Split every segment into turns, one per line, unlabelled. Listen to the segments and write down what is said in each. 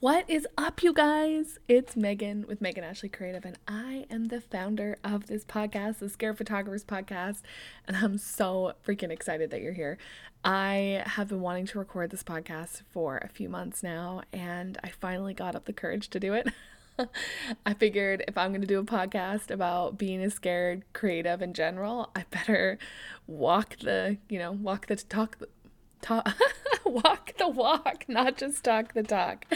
What is up, you guys? It's Megan with Megan Ashley Creative, and I am the founder of this podcast, the Scared Photographers Podcast, and I'm so freaking excited that you're here. I have been wanting to record this podcast for a few months now, and I finally got up the courage to do it. I figured if I'm going to do a podcast about being a scared creative in general, I better walk the, you know, walk the talk talk walk the walk, not just talk the talk.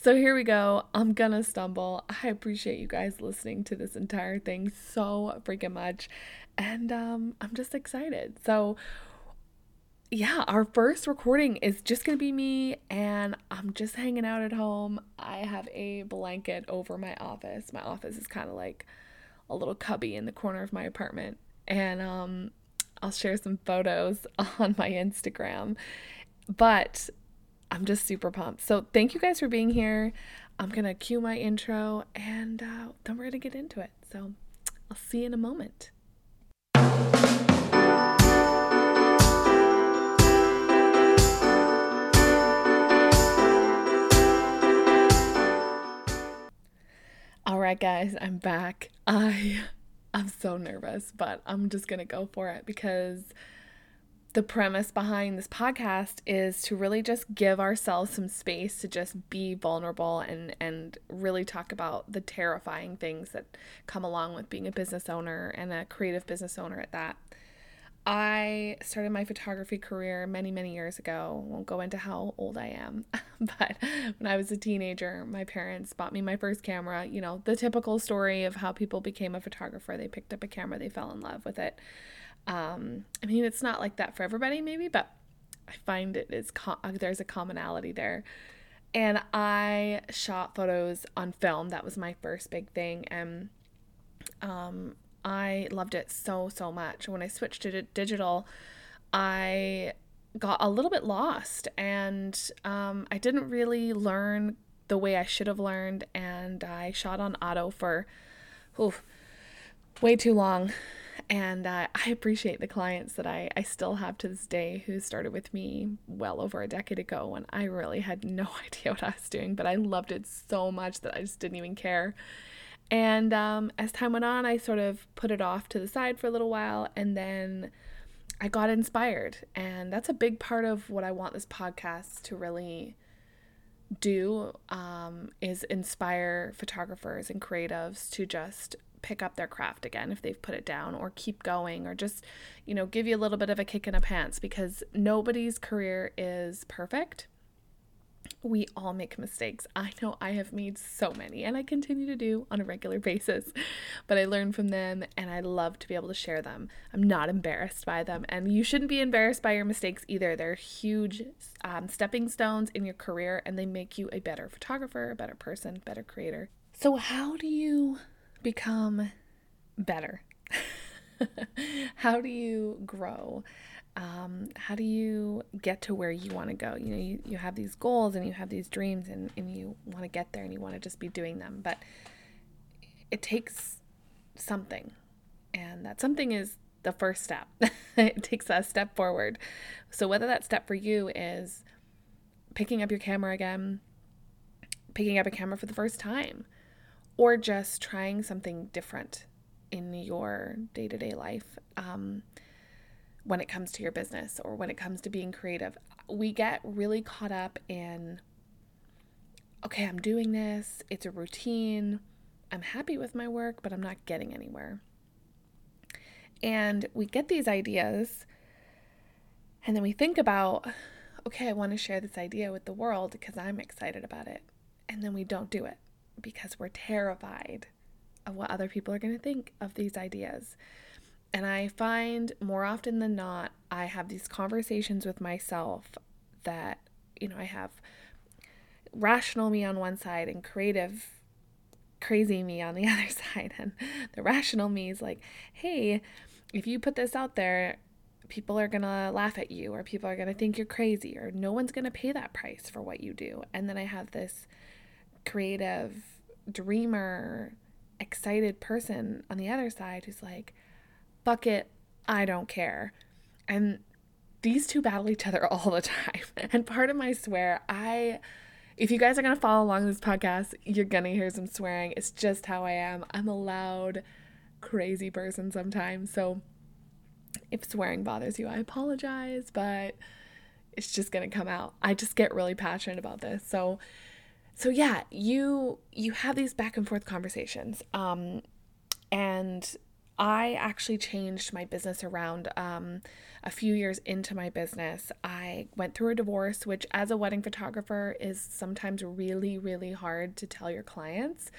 So here we go. I'm gonna stumble. I appreciate you guys listening to this entire thing so freaking much. And um, I'm just excited. So yeah, our first recording is just gonna be me, and I'm just hanging out at home. I have a blanket over my office. My office is kind of like a little cubby in the corner of my apartment, and um, I'll share some photos on my Instagram. But I'm just super pumped. So thank you guys for being here. I'm gonna cue my intro, and uh, then we're gonna get into it. So I'll see you in a moment. All right, guys, I'm back. I I'm so nervous, but I'm just going to go for it because the premise behind this podcast is to really just give ourselves some space to just be vulnerable and and really talk about the terrifying things that come along with being a business owner and a creative business owner at that. I started my photography career many, many years ago. Won't go into how old I am, but when I was a teenager, my parents bought me my first camera. You know, the typical story of how people became a photographer. They picked up a camera, they fell in love with it. Um, I mean, it's not like that for everybody, maybe, but I find it is com- there's a commonality there. And I shot photos on film. That was my first big thing, and um, I loved it so, so much. When I switched to digital, I got a little bit lost and um, I didn't really learn the way I should have learned. And I shot on auto for oof, way too long. And uh, I appreciate the clients that I, I still have to this day who started with me well over a decade ago when I really had no idea what I was doing, but I loved it so much that I just didn't even care. And um, as time went on, I sort of put it off to the side for a little while and then I got inspired. And that's a big part of what I want this podcast to really do um, is inspire photographers and creatives to just pick up their craft again if they've put it down or keep going or just you know give you a little bit of a kick in the pants because nobody's career is perfect we all make mistakes. I know I have made so many and I continue to do on a regular basis, but I learn from them and I love to be able to share them. I'm not embarrassed by them, and you shouldn't be embarrassed by your mistakes either. They're huge um, stepping stones in your career and they make you a better photographer, a better person, better creator. So, how do you become better? how do you grow? um, how do you get to where you want to go? You know, you, you have these goals and you have these dreams and, and you want to get there and you want to just be doing them. But it takes something. And that something is the first step. it takes a step forward. So, whether that step for you is picking up your camera again, picking up a camera for the first time, or just trying something different in your day to day life. Um, when it comes to your business or when it comes to being creative. We get really caught up in, okay, I'm doing this, it's a routine, I'm happy with my work, but I'm not getting anywhere. And we get these ideas, and then we think about, okay, I want to share this idea with the world because I'm excited about it. And then we don't do it because we're terrified of what other people are going to think of these ideas. And I find more often than not, I have these conversations with myself that, you know, I have rational me on one side and creative, crazy me on the other side. And the rational me is like, hey, if you put this out there, people are going to laugh at you or people are going to think you're crazy or no one's going to pay that price for what you do. And then I have this creative, dreamer, excited person on the other side who's like, fuck it, I don't care. And these two battle each other all the time. And part of my swear, I if you guys are going to follow along this podcast, you're going to hear some swearing. It's just how I am. I'm a loud, crazy person sometimes. So if swearing bothers you, I apologize, but it's just going to come out. I just get really passionate about this. So so yeah, you you have these back and forth conversations. Um and I actually changed my business around um, a few years into my business. I went through a divorce, which, as a wedding photographer, is sometimes really, really hard to tell your clients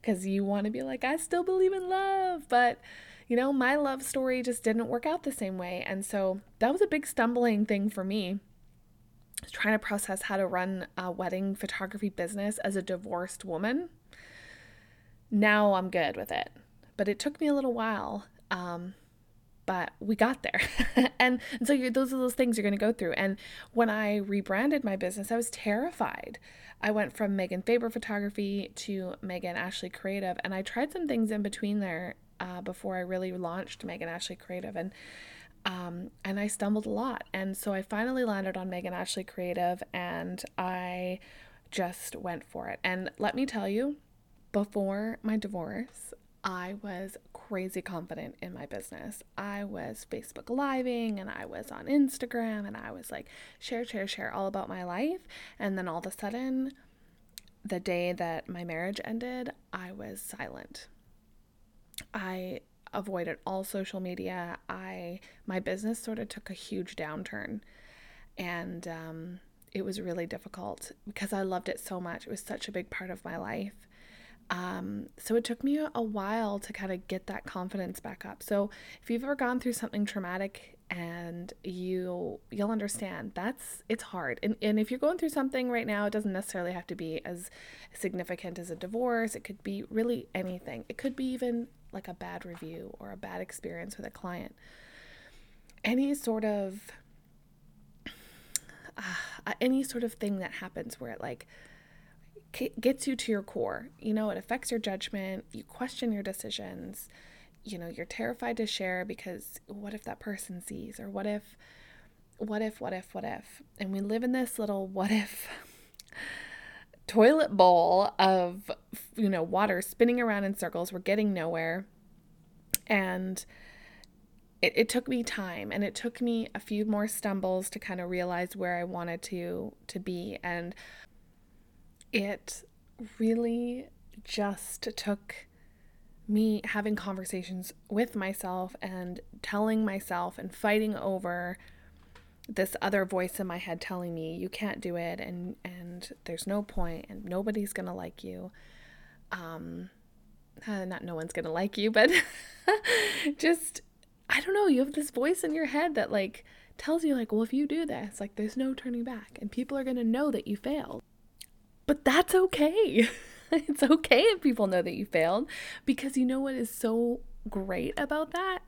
because you want to be like, I still believe in love. But, you know, my love story just didn't work out the same way. And so that was a big stumbling thing for me. Trying to process how to run a wedding photography business as a divorced woman. Now I'm good with it but it took me a little while. Um, but we got there. and, and so those are those things you're going to go through. And when I rebranded my business, I was terrified. I went from Megan Faber Photography to Megan Ashley Creative, and I tried some things in between there uh, before I really launched Megan Ashley Creative, and um, and I stumbled a lot. And so I finally landed on Megan Ashley Creative, and I just went for it. And let me tell you, before my divorce, I was crazy confident in my business. I was Facebook living and I was on Instagram and I was like share, share, share all about my life. And then all of a sudden, the day that my marriage ended, I was silent. I avoided all social media. I my business sort of took a huge downturn, and um, it was really difficult because I loved it so much. It was such a big part of my life, um, so it took me a while to kind of get that confidence back up. So if you've ever gone through something traumatic and you you'll understand that's it's hard. And and if you're going through something right now, it doesn't necessarily have to be as significant as a divorce. It could be really anything. It could be even like a bad review or a bad experience with a client. Any sort of uh, any sort of thing that happens where it like gets you to your core. You know, it affects your judgment, you question your decisions. You know, you're terrified to share because what if that person sees or what if what if what if what if? And we live in this little what if toilet bowl of you know, water spinning around in circles. We're getting nowhere. And it, it took me time and it took me a few more stumbles to kind of realize where I wanted to to be and it really just took me having conversations with myself and telling myself and fighting over this other voice in my head telling me you can't do it and and there's no point and nobody's to like you. Um uh, not no one's to like you but just i don't know you have this voice in your head that like tells you like well if you do this like there's no turning back and people are to know that you failed. But that's okay. it's okay if people know that you failed because you know what is so great about that?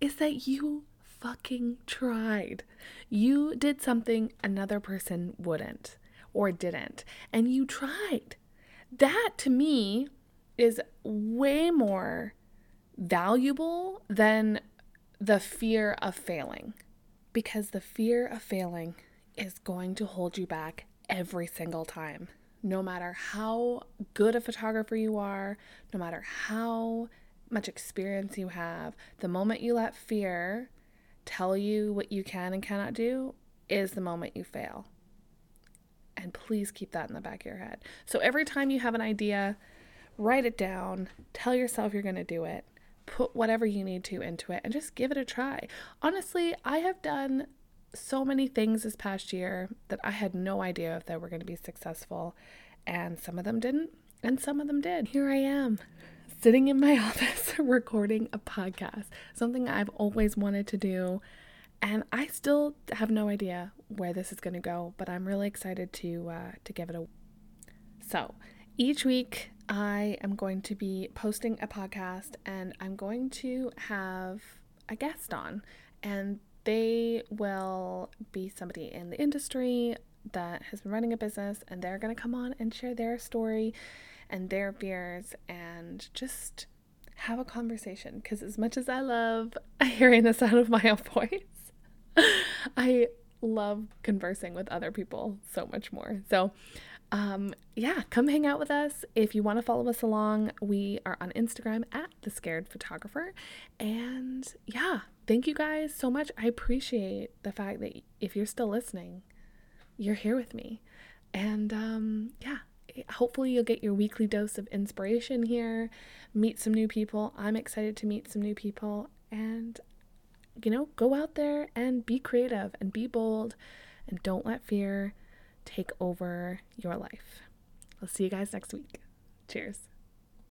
Is that you fucking tried. You did something another person wouldn't or didn't, and you tried. That to me is way more valuable than the fear of failing because the fear of failing is going to hold you back every single time. No matter how good a photographer you are, no matter how much experience you have, the moment you let fear tell you what you can and cannot do is the moment you fail. And please keep that in the back of your head. So every time you have an idea, write it down, tell yourself you're going to do it, put whatever you need to into it, and just give it a try. Honestly, I have done so many things this past year that I had no idea if they were going to be successful. And some of them didn't, and some of them did. Here I am, sitting in my office recording a podcast, something I've always wanted to do. And I still have no idea where this is going to go, but I'm really excited to uh, to give it a. So each week I am going to be posting a podcast, and I'm going to have a guest on, and they will be somebody in the industry that has been running a business and they're going to come on and share their story and their fears and just have a conversation because as much as I love hearing the sound of my own voice, I love conversing with other people so much more. So um, yeah, come hang out with us. If you want to follow us along, we are on Instagram at the scared photographer. And yeah, thank you guys so much. I appreciate the fact that if you're still listening, you're here with me. And um, hopefully you'll get your weekly dose of inspiration here, meet some new people. I'm excited to meet some new people and you know, go out there and be creative and be bold and don't let fear take over your life. I'll see you guys next week. Cheers.